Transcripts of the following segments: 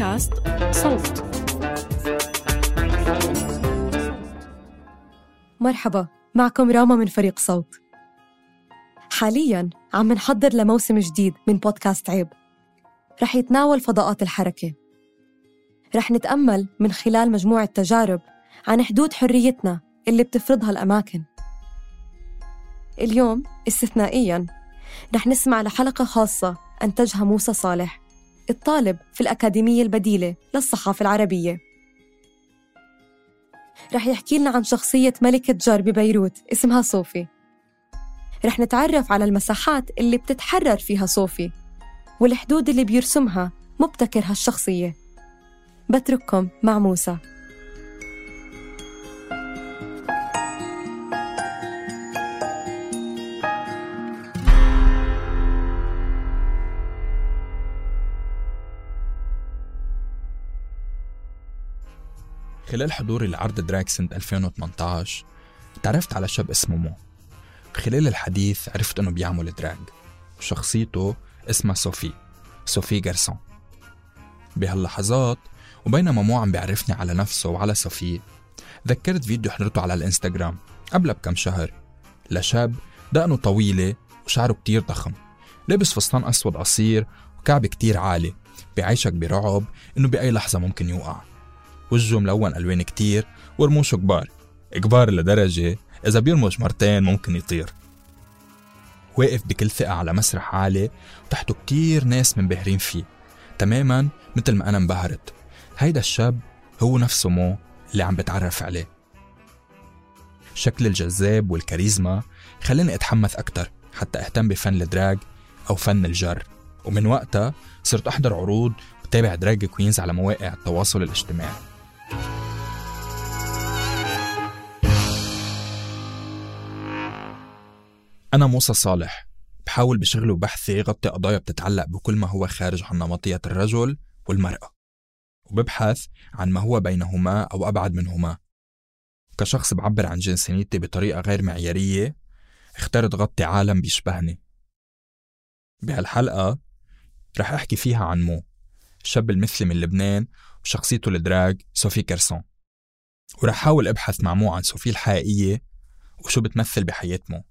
بودكاست صوت. مرحبا معكم راما من فريق صوت. حاليا عم نحضر لموسم جديد من بودكاست عيب. رح يتناول فضاءات الحركة. رح نتأمل من خلال مجموعة تجارب عن حدود حريتنا اللي بتفرضها الأماكن. اليوم استثنائياً رح نسمع لحلقة خاصة أنتجها موسى صالح. الطالب في الأكاديمية البديلة للصحافة العربية. رح يحكي لنا عن شخصية ملكة جار ببيروت اسمها صوفي. رح نتعرف على المساحات اللي بتتحرر فيها صوفي والحدود اللي بيرسمها مبتكر هالشخصية. بترككم مع موسى. خلال حضوري لعرض دراج سنة 2018 تعرفت على شاب اسمه مو. خلال الحديث عرفت إنه بيعمل دراج وشخصيته اسمها صوفي صوفي جارسون بهاللحظات وبينما مو عم بيعرفني على نفسه وعلى صوفي ذكرت فيديو حضرته على الإنستغرام قبل بكم شهر. لشاب دقنه طويلة وشعره كتير ضخم لابس فستان أسود قصير وكعب كتير عالي بيعيشك برعب إنه بأي لحظة ممكن يوقع. وجهه ملون ألوان كتير ورموشه كبار. كبار لدرجة إذا بيرمش مرتين ممكن يطير. واقف بكل ثقة على مسرح عالي وتحته كتير ناس منبهرين فيه. تماما مثل ما أنا انبهرت. هيدا الشاب هو نفسه مو اللي عم بتعرف عليه. الشكل الجذاب والكاريزما خلاني أتحمس أكتر حتى أهتم بفن الدراج أو فن الدراج. ومن وقتها صرت أحضر عروض وتابع دراج queens على مواقع التواصل الاجتماعي. أنا موسى صالح. بحاول بشغلي وبحثي يغطي قضايا بتتعلق بكل ما هو خارج عن نمطية الرجل والمرأة وببحث عن ما هو بينهما أو أبعد منهما. كشخص بعبر عن جنسانيتي بطريقة غير معيارية اخترت غطي عالم بيشبهني. بهالحلقة رح أحكي فيها عن مو الشاب المثلي من لبنان وشخصيته الدراج صوفي جارسون ورح أحاول أبحث مع مو عن صوفي الحقيقية وشو بتمثل بحياة مو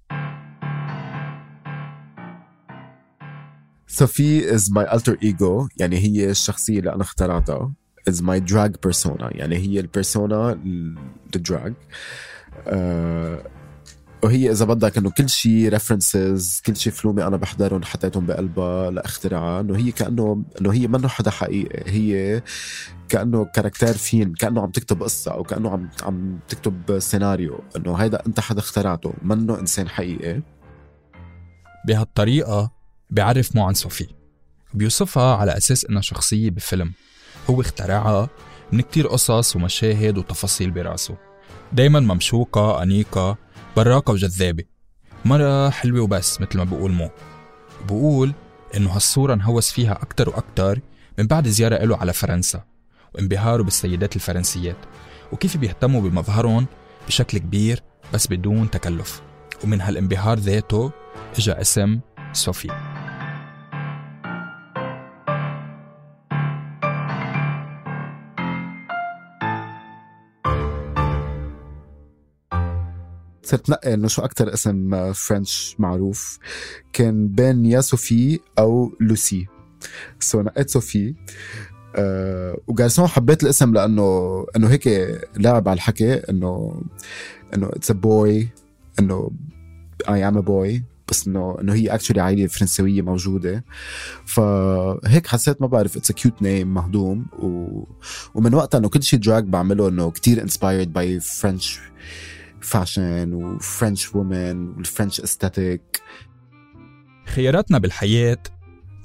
صوفي is my alter ego يعني هي الشخصية اللي أنا اخترعتها. is my drag persona يعني هي ال persona ال drag وهي إذا بدك إنه كل شيء references كل شيء فلم أنا بحضرهم حطيتهم بقلبها لأخترعها إنه هي كأنه إنه هي منه حدا حقيقي هي كأنه character فيلم كأنه عم تكتب قصة أو كأنه عم عم تكتب سيناريو إنه هيدا أنت حدا اخترعته منه إنسان حقيقي. بهالطريقة بيعرف مو عن صوفي. بيوصفها على أساس إنها شخصية بفيلم. هو اخترعها من كتير قصص ومشاهد وتفاصيل براسه. دايما ممشوقة أنيقة. براقة وجذابة مرة حلوة وبس مثل ما بقول مو. بقول إنه هالصورة انهوس فيها أكتر وأكتر من بعد زيارة له على فرنسا وانبهاره بالسيدات الفرنسيات. وكيف بيهتموا بمظهرهم؟ بشكل كبير بس بدون تكلف. ومن هالانبهار ذاته إجا اسم صوفي صرت نقي انه شو أكثر اسم French معروف؟ كان بين يا صوفي أو لوسي. so نقيت صوفي أه وجارسون حبيت الاسم لأنه انه هيك لعب على الحكي انه إنه it's a boy إنه I am a boy بس انه إنه هي actually عائلة فرنسوية موجودة. فهيك حسيت ما بعرف it's cute name مهضوم. و... ومن وقتها إنه كل شيء drag بعمله إنه كتير inspired by French فاشن وفرنش وومن والفرنش استاتيك خياراتنا بالحياة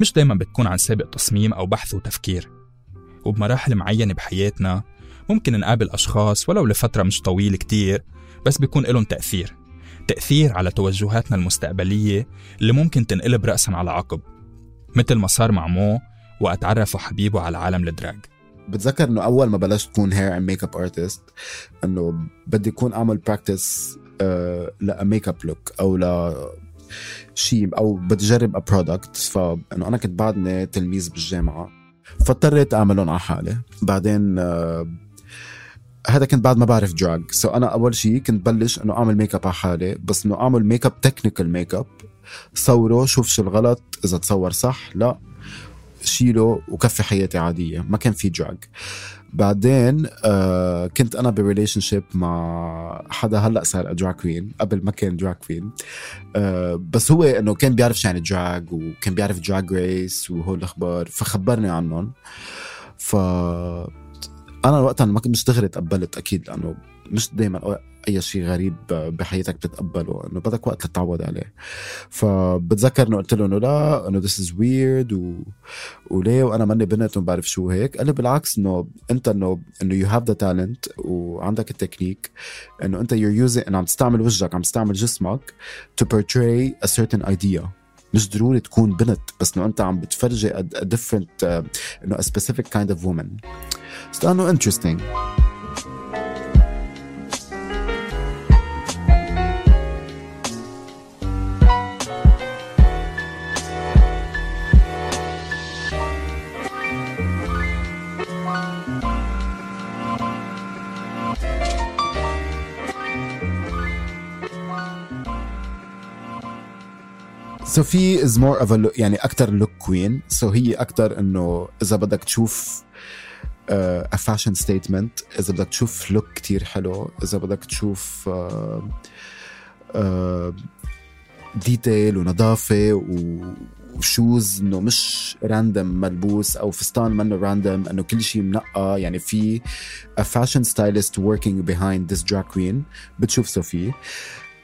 مش دايما بتكون عن سابق تصميم أو بحث وتفكير. وبمراحل معينة بحياتنا ممكن نقابل أشخاص ولو لفترة مش طويلة كتير بس بيكون لهم تأثير. تأثير على توجهاتنا المستقبلية اللي ممكن تنقلب رأسا على عقب. مثل ما صار مع مو وقت عرفوا حبيبه على عالم الدراج. بتذكر إنه أول ما بلشت تكون hair and makeup artist إنه بدي أكون أعمل practice ل makeup look أو ل شيء أو بدي أجرب product فانه أنا كنت بعدني تلميذ بالجامعة فاضطريت أعملهم على حالي. بعدين uh, هذا كنت بعد ما بعرف drag so so أنا أول شيء كنت بلش إنه أعمل ميك اب على حالي بس إنه أعمل makeup technical makeup صوره شوف شو الغلط إذا تصور صح لأ. شيله وكفي حياتي عادية ما كان في drag بعدين آه كنت أنا ب relationship مع حدا هلأ صار drag queen قبل ما كان drag queen. آه بس هو إنه كان بيعرف شو يعني drag وكان بيعرف drag race وهول الأخبار فخبرني عنهم. ف أنا وقتها ما كنت مشتغل تقبلت أكيد لأنه مش دائما أي شيء غريب بحياتك بتتقبله إنه بدك وقت تتعود عليه. فبتذكر إنه قلت له إنه لا إنه this is weird. وليه؟ وأنا ماني بنت وما بعرف شو هيك. قال لي بالعكس إنه أنت إنه إنه you have the talent وعندك التكنيك إنه أنت you're using إنه عم تستعمل وجهك عم تستعمل جسمك تو portray a certain idea. مش ضروري تكون بنت بس إنه أنت عم بتفرجي different uh, إنه a specific kind of woman. So إنه صوفي is more of يعني أكثر look queen so هي أكثر إنه إذا بدك تشوف a fashion statement إذا بدك تشوف look كتير حلو إذا بدك تشوف detail ونظافة و shoes إنه مش random ملبوس أو فستان منه random إنه كل شيء منقى. يعني في a fashion stylist working behind this drag queen. بتشوف صوفي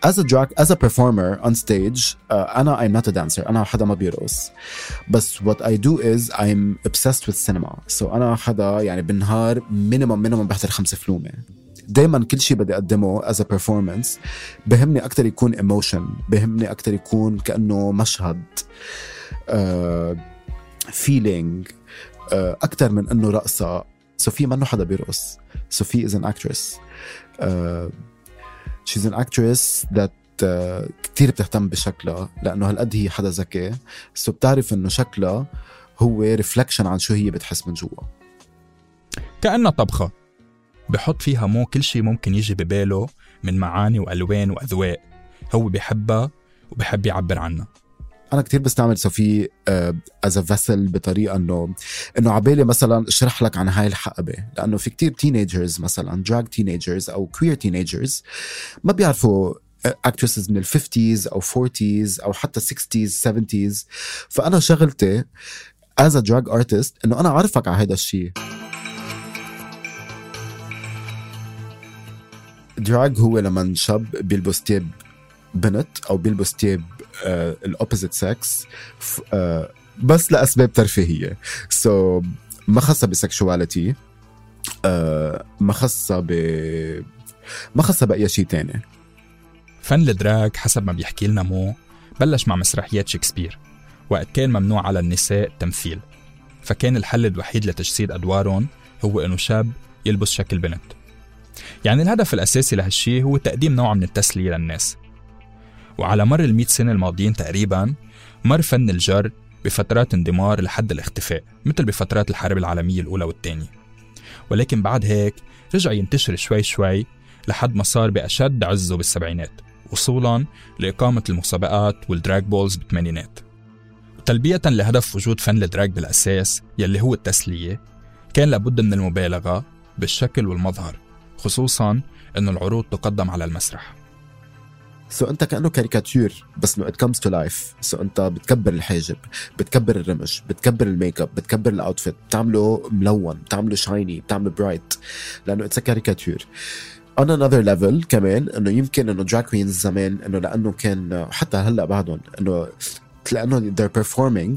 as a drag as a performer on stage uh, أنا I'm not a dancer. أنا حدا ما بيرقص بس what I do is I'm obsessed with cinema. So أنا حدا يعني بالنهار minimum minimum بحضر خمسة فلومة دايما كل شيء بدي أقدمه as a performance بهمني أكثر يكون emotion بهمني أكثر يكون كأنه مشهد uh, feeling uh, أكثر من إنه رقصة. صوفي منه حدا بيرقص. صوفي is an actress. uh, an actress that uh, كتير بتهتم بشكلها لأنه هالقد هي حدا ذكي. so بتعرف إنه شكلها هو reflection عن شو هي بتحس من جوا. كأنها طبخة. بحط فيها مو كل شيء ممكن يجي بباله من معاني وألوان وأذواق. هو بحبها وبحب يعبر عنها. أنا كتير بستعمل صوفي as a vessel بطريقة إنه إنه عبالي مثلا اشرح لك عن هاي الحقبة. لأنه في كتير teenagers مثلا drag teenagers أو queer teenagers ما بيعرفوا actresses من ال 50s أو 40s أو حتى 60s 70s فأنا شغلتي as a drag artist إنه أنا أعرفك على هذا الشيء drag هو لما شاب بيلبس تيب بنت أو بيلبس تيب ال opposite sex بس لأسباب ترفيهية. so so, ما خاصة ب sexuality uh, ما خاصة ب ما خاصة بأي شيء تاني. فن الدراج حسب ما بيحكي لنا مو بلش مع مسرحيات شكسبير وقت كان ممنوع على النساء التمثيل فكان الحل الوحيد لتجسيد أدوارهم هو إنه شاب يلبس شكل بنت. يعني الهدف الأساسي لهالشي هو تقديم نوع من التسلية للناس. وعلى مر المئة سنة الماضيين تقريبا مر فن الدراج بفترات اندثار لحد الاختفاء مثل بفترات الحرب العالمية الأولى والثانية. ولكن بعد هيك رجع ينتشر شوي شوي لحد ما صار بأشد عزه بالسبعينات وصولا لإقامة المسابقات والدراج balls بالثمانينات. وتلبية لهدف وجود فن الدراج بالأساس يلي هو التسلية كان لابد من المبالغة بالشكل والمظهر خصوصا أنه العروض تقدم على المسرح. so so انت كأنه كاريكاتير بس انه it comes to life so انت بتكبر الحاجب بتكبر الرمش بتكبر الميك اب بتكبر ال outfit بتعمله ملون بتعمله shiny بتعمله bright لأنه it's كاريكاتير on another level كمان إنه يمكن إنه drag queens زمان إنه لأنه كان حتى هلأ بعدهم إنه لأنه they're performing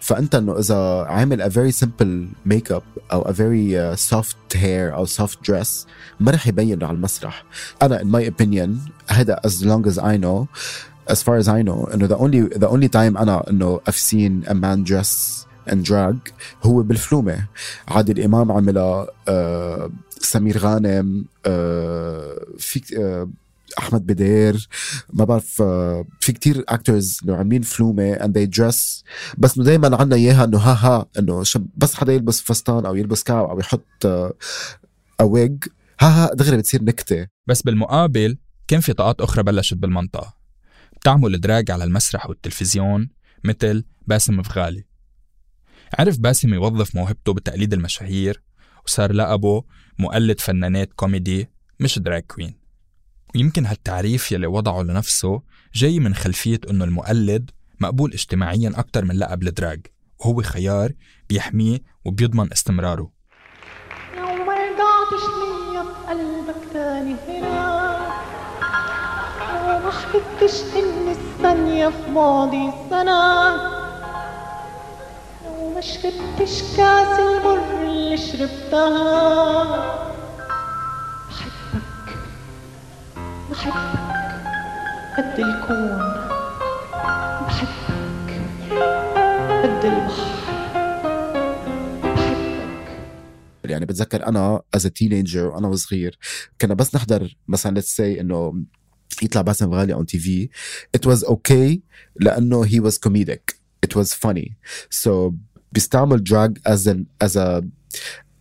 فانت انه اذا عامل a very simple makeup أو a very uh, soft hair أو soft dress ما رح يبين على المسرح أنا in my opinion هذا as long as I know as far as I know انه the only the only time أنا انه I've seen a man dress and drag هو بالفلومه عادل امام عملها آه سمير غانم آه في آه أحمد بدير ما بعرف آه، في كتير actors انه عاملين فلومه and they dress. بس إنه دائما عندنا إياها إنه ها ها إنه بس حدا يلبس فستان أو يلبس كعب أو يحط اويج ها ها دغري بتصير نكتة. بس بالمقابل كان في طاقات أخرى بلشت بالمنطقة. بتعمل دراج على المسرح والتلفزيون مثل باسم فغالي عرف باسم يوظف موهبته بتقليد المشاهير وصار لقبه مقلد فنانات كوميدي مش دراج كوين ويمكن هالتعريف يلي وضعه لنفسه جاي من خلفية إنه المقلد مقبول اجتماعيا أكتر من لقب الدراج وهو خيار بيحميه وبيضمن استمراره. رجعتش ليا بقلبك تاني هنا. لو ما حبيتش إن الثانية في ماضي سنة. لو ما شربتش كاس المر اللي شربتها. بحبك قد الكون بحبك قد البحر بحبك. يعني بتذكر أنا as teenager وأنا وصغير كنا بس نحضر مثلا let's say إنه يطلع باسم فغالي on TV it was okay لأنه هي was comedic it was funny so بيستعمل drag as in as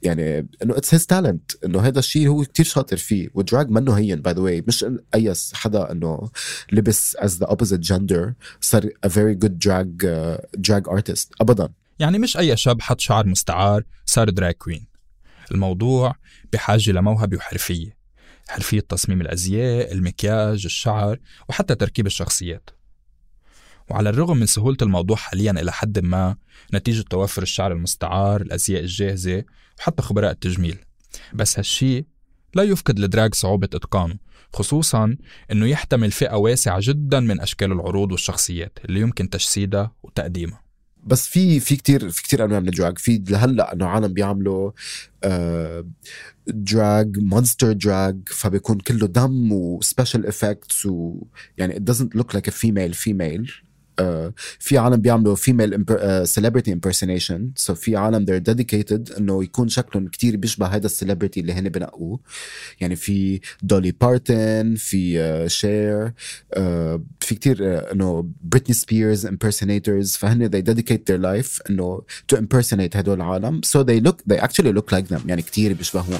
يعني إنه it's his talent إنه هذا الشيء هو كتير شاطر فيه. و drag منه هين by the way مش اي حدا إنه لبس as the opposite gender صار a very good drag drag artist ابدا. يعني مش أي شاب حط شعر مستعار صار drag queen الموضوع بحاجة لموهبة وحرفية. حرفية تصميم الأزياء المكياج الشعر وحتى تركيب الشخصيات. وعلى الرغم من سهولة الموضوع حاليا إلى حد ما نتيجة توفر الشعر المستعار الأزياء الجاهزة وحتى خبراء التجميل. بس هالشي لا يفقد الدراج صعوبة إتقانه خصوصا أنه يحتمل فئة واسعة جدا من أشكال العروض والشخصيات اللي يمكن تجسيدها وتقديمها. بس في في كتير في كتير أنواع من الدراج في لهلأ إنه عالم بيعملوا drag monster drag فبيكون كله دم و special effects ويعني doesn't look like a female female. آه، في عالم بيعملوا female celebrity impersonation so في عالم they're dedicated إنه يكون شكلهم كتير بيشبه هذا ال celebrity اللي هن بينقوه. يعني في دولي بارتن في شير uh, uh, في كتير uh, إنه بريتني سبيرز impersonators. فهن they dedicate their life إنه to impersonate هدول العالم. So they look they actually look like them. يعني كتير بيشبهون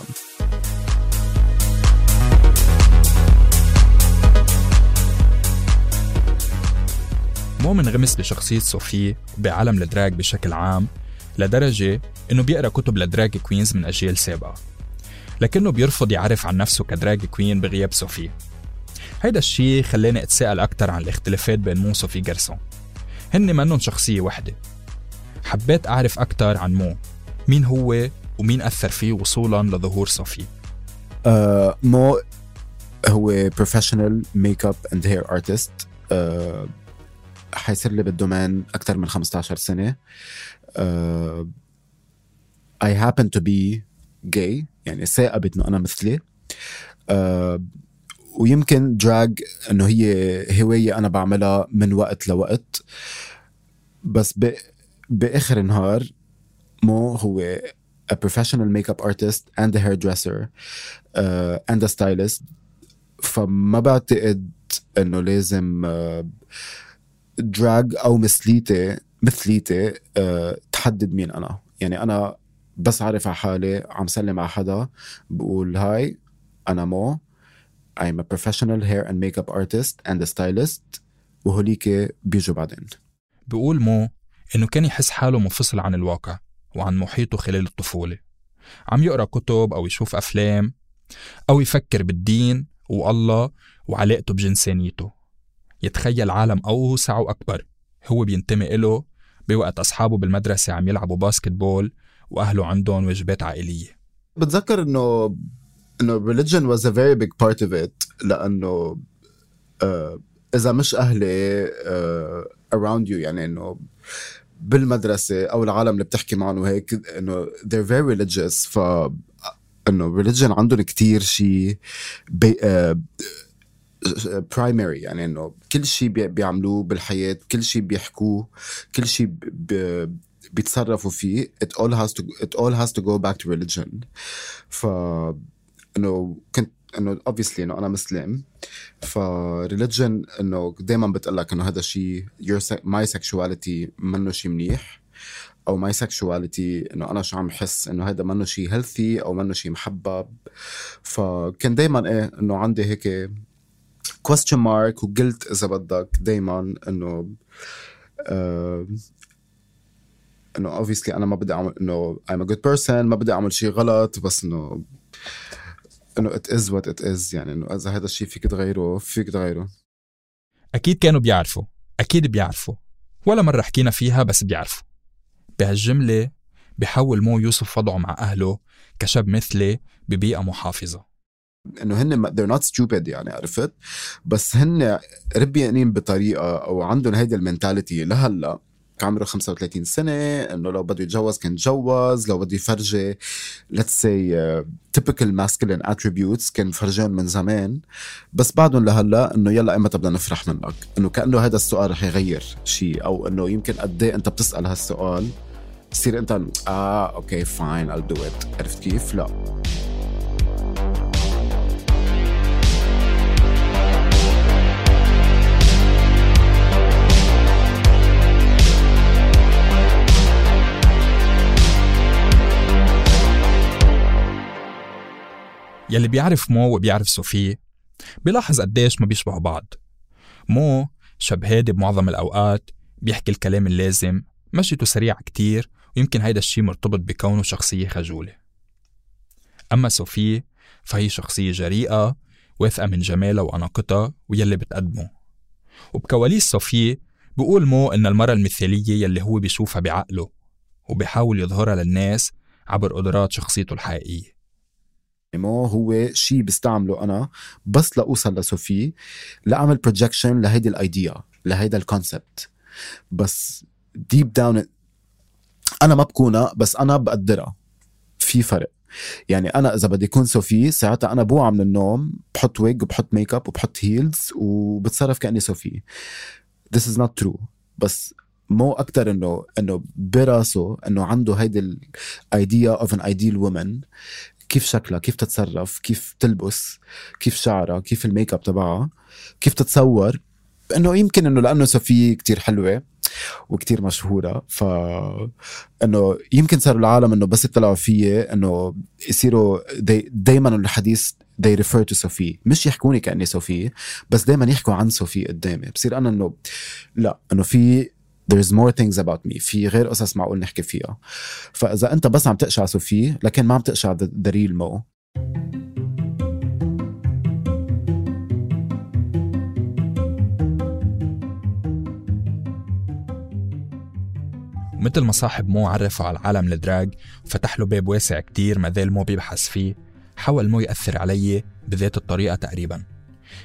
مو منغمس بشخصية صوفي وبعالم الدراج بشكل عام لدرجة إنه بيقرأ كتب ل drag queens من أجيال سابقة. لكنه بيرفض يعرف عن نفسه ك drag queen بغياب صوفي هيدا الشيء خلاني أتساءل أكثر عن الاختلافات بين مو وصوفي غارسون هن منهم شخصية وحدة. حبيت أعرف أكثر عن مو مين هو ومين أثر فيه وصولا لظهور صوفي. uh, مو هو professional makeup and hair artist حيصير لي بال domaine أكثر من 15 سنة. I happen to be gay يعني تئاقبت انه أنا مثلي. uh, ويمكن drag إنه هي هواية أنا بعملها من وقت لوقت. بس ب... بآخر النهار مو هو a professional makeup artist and a hairdresser uh, and a stylist. فما بعتقد إنه لازم uh, دراج أو مثليتي مثليتي أه تحدد مين أنا. يعني أنا بس عارف على حالي عم سلم على حدا بقول هاي أنا مو. I'm a professional hair and makeup artist and a stylist وهوليك بيجوا بعدين. بيقول مو إنه كان يحس حاله منفصل عن الواقع وعن محيطه خلال الطفولة. عم يقرأ كتب أو يشوف أفلام أو يفكر بالدين والله وعلاقته بجنسانيته. يتخيل عالم أوسع وأكبر. هو بينتمي إله بوقت أصحابه بالمدرسة عم يلعبوا باسكت بول وأهله عندهم واجبات عائلية. بتذكر إنه إنه religion was a very big part of it لأنه آه إذا مش أهلي آه around you يعني إنه بالمدرسة أو العالم اللي بتحكي معهم وهيك إنه they're very religious ف إنه religion عندهم كتير شيء بي... آه primary يعني إنه كل شيء بي- بيعملوه بالحياة كل شيء بيحكوه كل شيء بيتصرفوا فيه. It all has to it all has to go back to religion. ف إنه كنت إنه obviously إنه أنا مسلم. ف religion إنه دائما بتقول لك إنه هذا الشيء your my sexuality منه شيء منيح. أو my sexuality إنه أنا شو عم حس إنه هذا منه شيء healthy أو منه شيء محبب. فكان دائما إيه إنه عندي هيك question mark وقلت إذا بدك دائما إنه آه إنه obviously أنا ما بدي أعمل إنه I'm a good person ما بدي أعمل شيء غلط بس إنه إنه it is what it is يعني إنه إذا هذا الشيء فيك تغيره فيك تغيره. أكيد كانوا بيعرفوا أكيد بيعرفوا ولا مرة حكينا فيها بس بيعرفوا. بهالجملة بحاول مو يوصف وضعه مع أهله كشاب مثلي ببيئة محافظة. إنه هن they're not stupid يعني عرفت؟ بس هن ربيانين بطريقة أو عندهم هيدي المنتاليتي لهلأ عمره 35 سنة إنه لو بده يتجوز كان تجوز لو بده يفرجي say uh, typical masculine attributes كان فرجان من زمان. بس بعدهم لهلأ إنه يلا ايمتى بدنا نفرح منك إنه كأنه هذا السؤال رح يغير شيء أو إنه يمكن قد إيه أنت بتسأل هالسؤال تصير أنت آه okay fine I'll do it. عرفت كيف؟ لا. يلي بيعرف مو وبيعرف صوفي بيلاحظ قديش ما بيشبهوا بعض. مو شاب هادي بمعظم الأوقات بيحكي الكلام اللازم مشيته سريعة كتير ويمكن هيدا الشي مرتبط بكونه شخصية خجولة. أما صوفي فهي شخصية جريئة واثقة من جمالها وأناقتها ويلي بتقدمه. وبكواليس صوفي بقول مو إن المرأة المثالية يلي هو بيشوفها بعقله وبيحاول يظهرها للناس عبر قدرات شخصيته الحقيقية. هو شيء بستعمله أنا بس لأوصل لصوفي لأعمل projection لهيدي ال idea لهيدا ال concept بس deep down أنا ما بكونها بس أنا بقدرها. في فرق. يعني أنا إذا بدي أكون صوفي ساعتها أنا بوعى من النوم بحط ويج وبحط ميك اب وبحط heels وبتصرف كأني صوفي this is not true. بس مو أكتر إنه إنه براسه إنه عنده هيدي ال idea of an ideal woman كيف شكلها كيف تتصرف كيف تلبس كيف شعرها كيف الميك اب تبعها كيف تتصور. إنه يمكن إنه لأنه صوفي كتير حلوة وكتير مشهورة ف إنه يمكن صار العالم إنه بس يطلعوا فيي إنه يصيروا دايما الحديث they refer to صوفي مش يحكوني كأني صوفي بس دايما يحكوا عن صوفي قدامي. بصير أنا إنه لا إنه في there's more things about me. في غير قصص معقول نحكي فيها. فإذا أنت بس عم تقشع صوفي لكن ما عم تقشع the real مو ومثل ما صاحب مو عرفه على العالم الدراج وفتح له باب واسع كتير ما زال مو بيبحث فيه حاول مو يأثر علي بذات الطريقة تقريبا.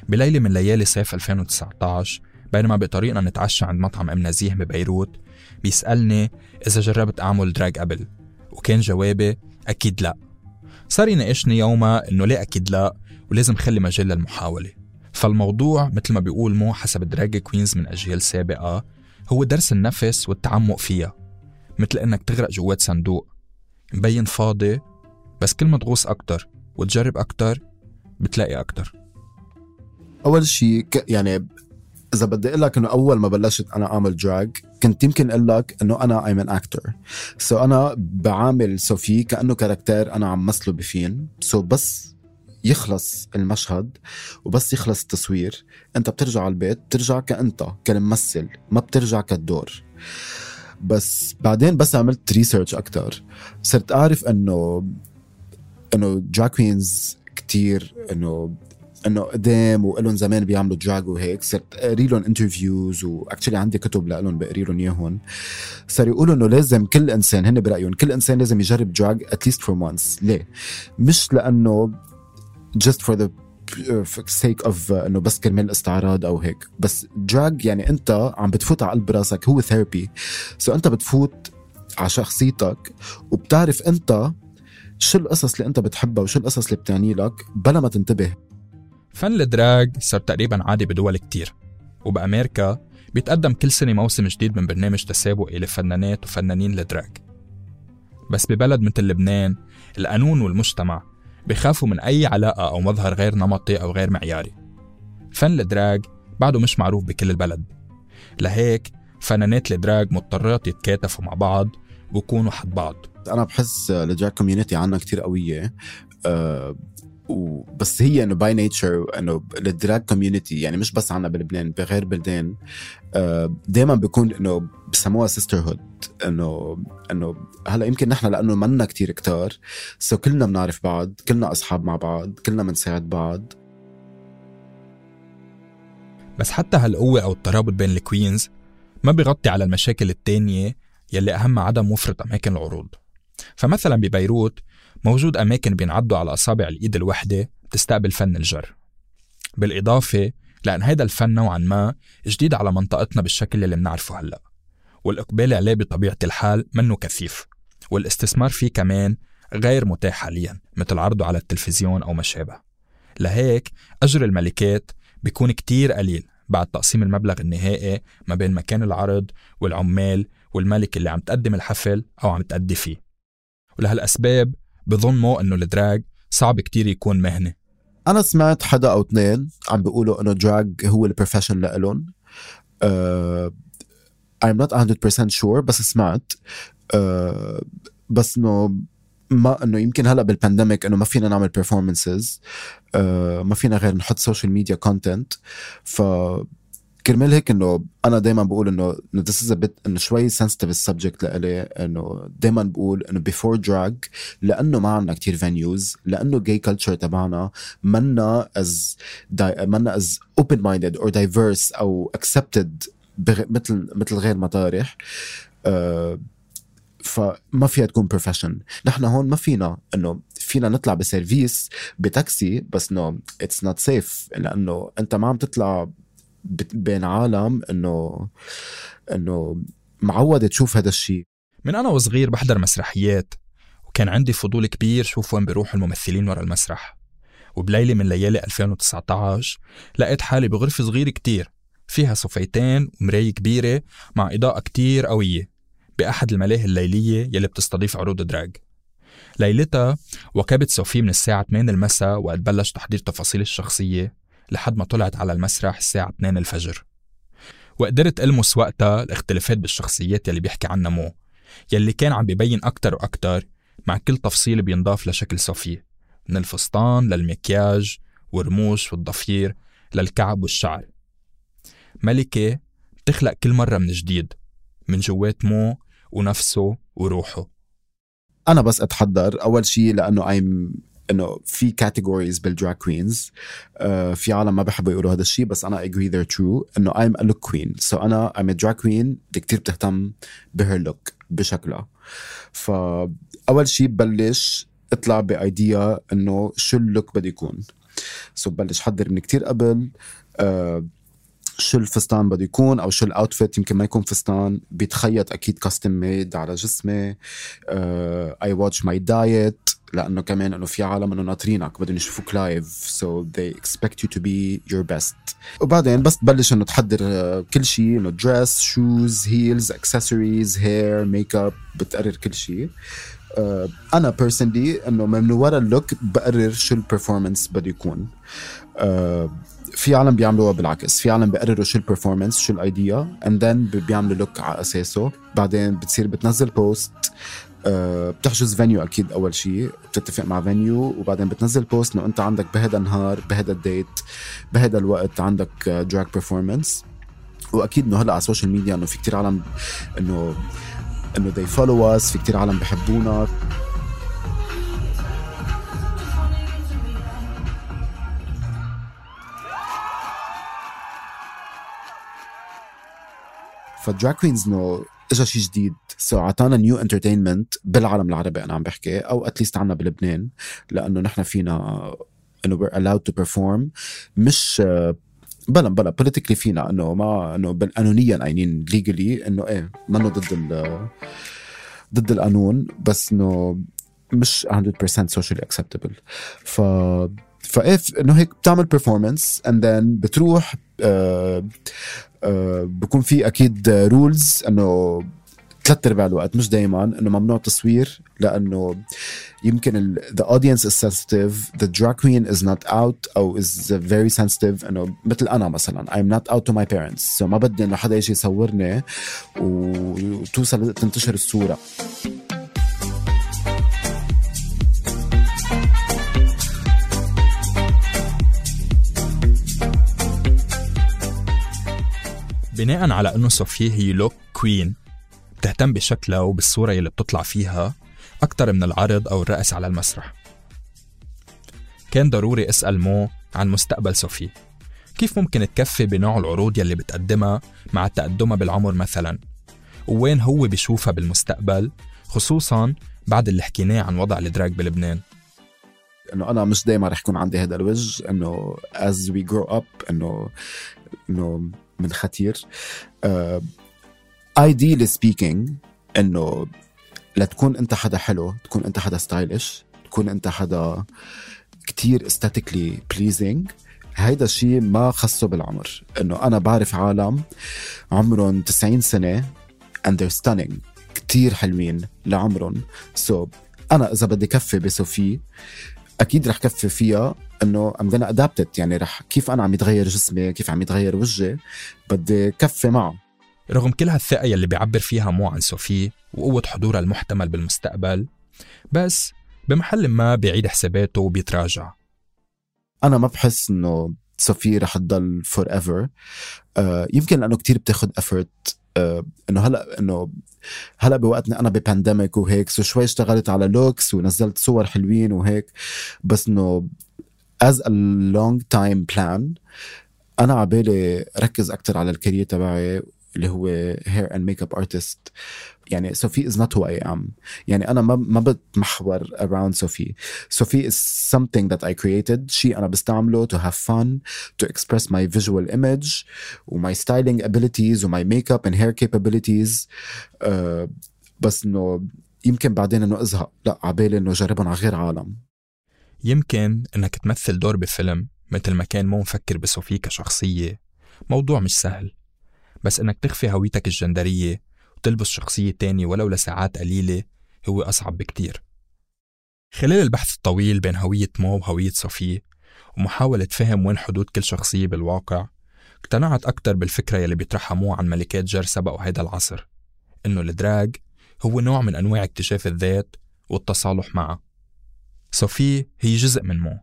بليلة من ليالي صيف 2019 بينما بطريقنا نتعشى عند مطعم أم نزيه ببيروت بيسألني إذا جربت أعمل drag قبل؟ وكان جوابي أكيد لا. صار يناقشني يوما إنه ليه أكيد لا ولازم خلي مجال للمحاولة. فالموضوع مثل ما بيقول مو حسب drag queens من أجيال سابقة هو درس النفس والتعمق فيها مثل إنك تغرق جوات صندوق. مبين فاضي بس كل ما تغوص أكتر وتجرب أكتر بتلاقي أكتر. أول شيء. يعني إذا بدي أقول لك إنه أول ما بلشت أنا أعمل drag كنت يمكن أقول لك إنه أنا I'm an actor so أنا بعامل صوفي كأنه character أنا عم مثله بفيلم so بس يخلص المشهد وبس يخلص التصوير. أنت بترجع على البيت بترجع كأنت كالممثل ما بترجع كالدور بس بعدين بس عملت research أكتر. صرت أعرف إنه إنه drag queens كتير إنه انه قدام ولهم زمان بيعملوا drag وهيك صرت أقري لهم interviews و actually عندي كتب لهم بقري لهم اياهم صار يقولوا إنه لازم كل إنسان هن برأيهم كل إنسان لازم يجرب drag at least for once ليه؟ مش لأنه just for the sake of إنه بس كرمال استعراض أو هيك. بس drag يعني أنت عم بتفوت على قلب راسك هو therapy so أنت بتفوت على شخصيتك وبتعرف أنت شو القصص اللي أنت بتحبها وشو القصص اللي بتعني لك بلا ما تنتبه. فن ال drag صار تقريبا عادي بدول كتير. وبأمريكا بيتقدم كل سنة موسم جديد من برنامج تسابقي لفنانات وفنانين ال drag بس ببلد مثل لبنان القانون والمجتمع بخافوا من أي علاقة أو مظهر غير نمطي أو غير معياري. فن ال drag بعده مش معروف بكل البلد. لهيك فنانات ال drag مضطرات يتكاتفوا مع بعض ويكونوا حد بعض. أنا بحس ال drag community عنا كتير قوية. أه وبس هي إنه by nature إنه ال drag community يعني مش بس عنا بلبنان بغير بلدان أه دائما بيكون إنه بسموها sisterhood إنه إنه هلأ يمكن نحن لأنه منا كتير كتار so كلنا بنعرف بعض كلنا أصحاب مع بعض كلنا بنساعد بعض. بس حتى هالقوة أو الترابط بين الكوينز ما بيغطي على المشاكل التانية يلي أهمها عدم وفرة أماكن العروض. فمثلا ببيروت موجود أماكن بينعدوا على أصابع الإيد الوحدة بتستقبل فن الجر. بالإضافة لأن هيدا الفن نوعا ما جديد على منطقتنا بالشكل اللي بنعرفه هلأ والإقبال عليه بطبيعة الحال منه كثيف والاستثمار فيه كمان غير متاح حاليا مثل عرضه على التلفزيون أو ما شابه لهيك أجر الملكات بيكون كتير قليل بعد تقسيم المبلغ النهائي ما بين مكان العرض والعمال والملك اللي عم تقدم الحفل أو عم تأدي فيه. ولهالأسباب بظن مو إنه ال drag صعب كتير يكون مهنة. أنا سمعت حدا أو اثنين عم بيقولوا إنه drag هو ال profession لإلهم. uh, I'm not 100% sure بس سمعت. uh, بس إنه ما إنه يمكن هلأ بال pandemic إنه ما فينا نعمل performances uh, ما فينا غير نحط social media content ف كرمال هيك إنه أنا دائما بقول إنه إنه a bit إنه شوي sensitive ال subject لإلي إنه دائما بقول إنه before drag لأنه ما عندنا كتير venues لأنه gay culture تبعنا منا as منا as open minded or diverse أو بغ... مثل مثل غير مطارح. uh, فما فيها تكون profession نحن هون ما فينا إنه فينا نطلع بسرفيس بتاكسي بس no it's not safe لأنه أنت ما عم تطلع بين عالم إنه إنه معود تشوف هذا الشيء. من أنا وصغير بحضر مسرحيات وكان عندي فضول كبير شوف وين بيروحوا الممثلين ورا المسرح. وبليلة من ليالي 2019 لقيت حالي بغرفة صغيرة كتير فيها صفيتين ومراية كبيرة مع إضاءة كتير قوية بأحد الملاهي الليلية يلي بتستضيف عروض دراج. ليلتها وكبت صوفي من الساعة 8 المساء وقت بلش تحضير تفاصيل الشخصية. لحد ما طلعت على المسرح الساعة 2 الفجر. وقدرت ألمس وقتها الاختلافات بالشخصيات يلي بيحكي عنها مو يلي كان عم بيبين أكتر وأكتر مع كل تفصيل بينضاف لشكل صوفي من الفستان للمكياج والرموش والضفير للكعب والشعر. ملكة بتخلق كل مرة من جديد من جوات مو ونفسه وروحه. أنا بس أتحضر أول شيء لأنه I'm إنه في categories بال drag queens في عالم ما بحبوا يقولوا هذا الشيء بس أنا agree they're true. إنه I'm a look queen. So أنا a drag queen. اللي كتير بتهتم ب her look بشكلها. فاول شيء ببلش اطلع ب idea إنه شو ال look بده يكون. so ببلش حضر من كتير قبل. uh, شو الفستان بده يكون أو شو ال outfit يمكن ما يكون فستان. بيتخيط أكيد custom made على جسمي. I watch my diet لأنه كمان إنه في عالم إنه ناطرينك بدهم يشوفوك live so they expect you to be your best. وبعدين بس تبلش إنه تحضر آه، كل شيء إنه dress shoes heels accessories hair makeup بتقرر كل شيء. آه، أنا personally إنه من ورا ال look بقرر شو ال performance بده يكون. آه، في عالم بيعملوها بالعكس. في عالم بيقرروا شو ال performance شو ال idea and then بيعملوا look على أساسه. بعدين بتصير بتنزل post آه، بتحجز venue أكيد أول شيء بتتفق مع venue وبعدين بتنزل post إنه أنت عندك بهذا النهار بهذا ال date بهذا الوقت عندك drag performance وأكيد إنه هلا على ال social media إنه في كتير عالم انه إنه they follow us في كتير عالم بحبونا. ف drag queens انه اجى شيء جديد. so عطانا new entertainment بالعالم العربي أنا عم بحكي or at least عنا بلبنان لأنه نحن فينا إنه we're allowed to perform. مش بلا بلا politically فينا إنه ما إنه قانونيا قايلين legally إنه إيه منه ضد ال ضد القانون بس إنه مش 100% socially acceptable. ف فايه إنه هيك بتعمل performance and then بتروح بكون في أكيد rules إنه ثلاث أرباع الوقت مش دائما إنه ممنوع تصوير لأنه يمكن the audience is sensitive the drag queen is not out أو is very sensitive إنه مثل أنا مثلا I'm not out to my parents so ما بدي إنه حدا يجي يصورني وتوصل تنتشر الصورة. بناء على أنه صوفيا هي لوك كوين بتهتم بشكلها وبالصورة اللي بتطلع فيها أكتر من العرض أو الرقص على المسرح. كان ضروري أسأل مو عن مستقبل صوفي كيف ممكن تكفي بنوع العروض يلي بتقدمها مع تقدمها بالعمر مثلا؟ ووين هو بيشوفها بالمستقبل خصوصا بعد اللي حكيناه عن وضع الدراج بلبنان؟ إنه أنا مش دائما رح يكون عندي هذا الوجه إنه as we grow up إنه إنه من ختير uh, ideally speaking إنه لتكون أنت حدا حلو تكون أنت حدا stylish تكون أنت حدا كتير aesthetically pleasing هيدا الشيء ما خصه بالعمر. إنه أنا بعرف عالم عمرهم 90 سنة and they're stunning. كتير حلوين لعمرهم. so so, أنا إذا بدي كفي بصوفي أكيد رح كفي فيها إنه I'm gonna adapt يعني رح كيف أنا عم يتغير جسمي كيف عم يتغير وجهي بدي كفي معه. رغم كل هالثقة يلي بيعبر فيها مو عن صوفي وقوة حضورها المحتمل بالمستقبل بس بمحل ما بيعيد حساباته وبيتراجع. أنا ما بحس إنه صوفي رح تضل forever آه يمكن لأنه كتير بتاخد effort آه إنه هلا إنه هلا بوقتنا أنا ب pandemic وهيك so شوي اشتغلت على looks ونزلت صور حلوين وهيك. بس إنه as a long time plan أنا عبالي ركز أكثر على ال career تبعي اللي هو hair and makeup artist يعني صوفي is not who I am يعني أنا ما ما بتمحور around صوفي صوفي is something that I created. شيء أنا بستعمله to have fun to express my visual image و my styling abilities و my makeup and hair capabilities. uh, بس إنه يمكن بعدين إنه أزهق. لا عبالي إنه جربهم على غير عالم. يمكن إنك تمثل دور بفيلم مثل ما كان مو مفكر بصوفي كشخصية. موضوع مش سهل. بس إنك تخفي هويتك الجندرية وتلبس شخصية تانية ولو لساعات قليلة هو أصعب بكتير. خلال البحث الطويل بين هوية مو وهوية صفية ومحاولة فهم وين حدود كل شخصية بالواقع اقتنعت أكتر بالفكرة يلي بيطرحها مو عن ملكات جر سبقوا هيدا العصر إنه الدراج هو نوع من أنواع اكتشاف الذات والتصالح معها صوفي هي جزء من مو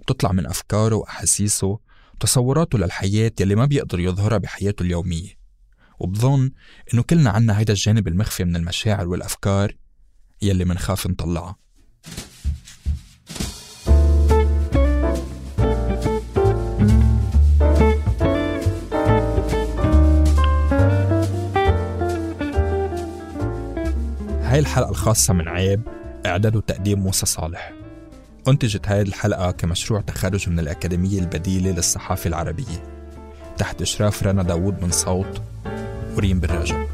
بتطلع من أفكاره وأحاسيسه وتصوراته للحياة يلي ما بيقدر يظهرها بحياته اليومية. وبظن إنه كلنا عنا هيدا الجانب المخفي من المشاعر والأفكار يلي منخاف نطلعها هاي الحلقة الخاصة من عيب إعداد وتقديم موسى صالح. أنتجت هذه الحلقة كمشروع تخرج من الأكاديمية البديلة للصحافة العربية. تحت إشراف رنا داوود من صوت Uri Breja.